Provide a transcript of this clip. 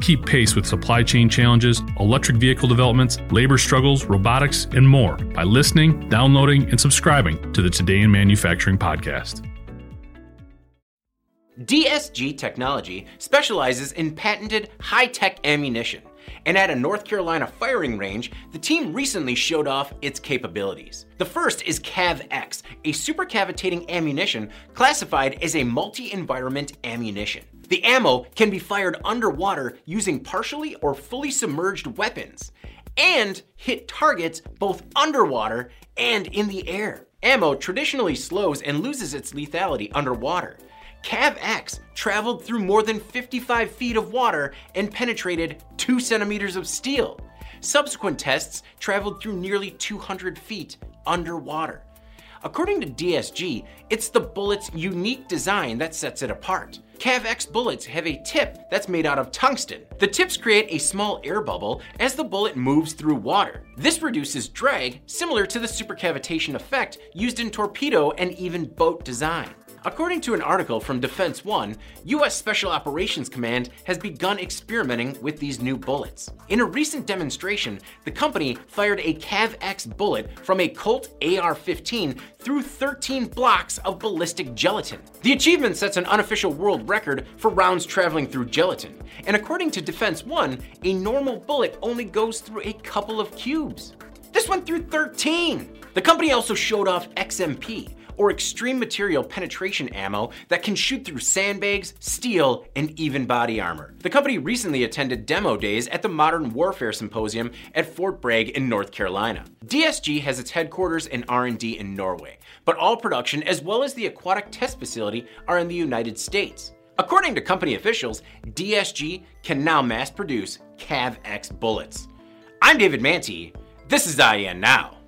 Keep pace with supply chain challenges, electric vehicle developments, labor struggles, robotics, and more by listening, downloading, and subscribing to the Today in Manufacturing podcast. DSG Technology specializes in patented high tech ammunition, and at a North Carolina firing range, the team recently showed off its capabilities. The first is CAV-X, a supercavitating ammunition classified as a multi environment ammunition. The ammo can be fired underwater using partially or fully submerged weapons and hit targets both underwater and in the air. Ammo traditionally slows and loses its lethality underwater. CAV-X traveled through more than 55 feet of water and penetrated 2 centimeters of steel. Subsequent tests traveled through nearly 200 feet underwater. According to DSG, it's the bullet's unique design that sets it apart. CAV-X bullets have a tip that's made out of tungsten. The tips create a small air bubble as the bullet moves through water. This reduces drag, similar to the supercavitation effect used in torpedo and even boat design. According to an article from Defense One, US Special Operations Command has begun experimenting with these new bullets. In a recent demonstration, the company fired a CAV-X bullet from a Colt AR 15 through 13 blocks of ballistic gelatin. The achievement sets an unofficial world record for rounds traveling through gelatin, and according to Defense One, a normal bullet only goes through a couple of cubes. This went through 13! The company also showed off XMP, or extreme material penetration ammo that can shoot through sandbags, steel, and even body armor. The company recently attended demo days at the Modern Warfare Symposium at Fort Bragg in North Carolina. DSG has its headquarters and R&D in Norway, but all production as well as the aquatic test facility are in the United States. According to company officials, DSG can now mass produce CAV-X bullets. I'm David Mantey. This is IEN Now.